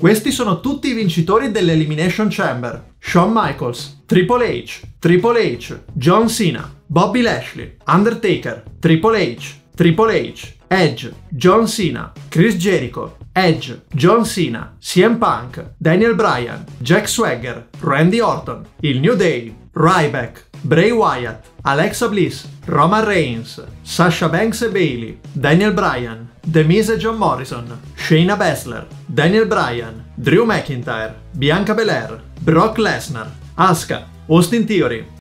Questi sono tutti i vincitori dell'Elimination Chamber. Shawn Michaels, Triple H, Triple H, John Cena, Bobby Lashley, Undertaker, Triple H, Triple H, Edge, John Cena, Chris Jericho, Edge, John Cena, CM Punk, Daniel Bryan, Jack Swagger, Randy Orton, il New Day, Ryback, Bray Wyatt, Alexa Bliss, Roman Reigns, Sasha Banks e Bailey, Daniel Bryan, The Miz e John Morrison, Shayna Baszler, Daniel Bryan, Drew McIntyre, Bianca Belair, Brock Lesnar, Asuka, Austin Theory,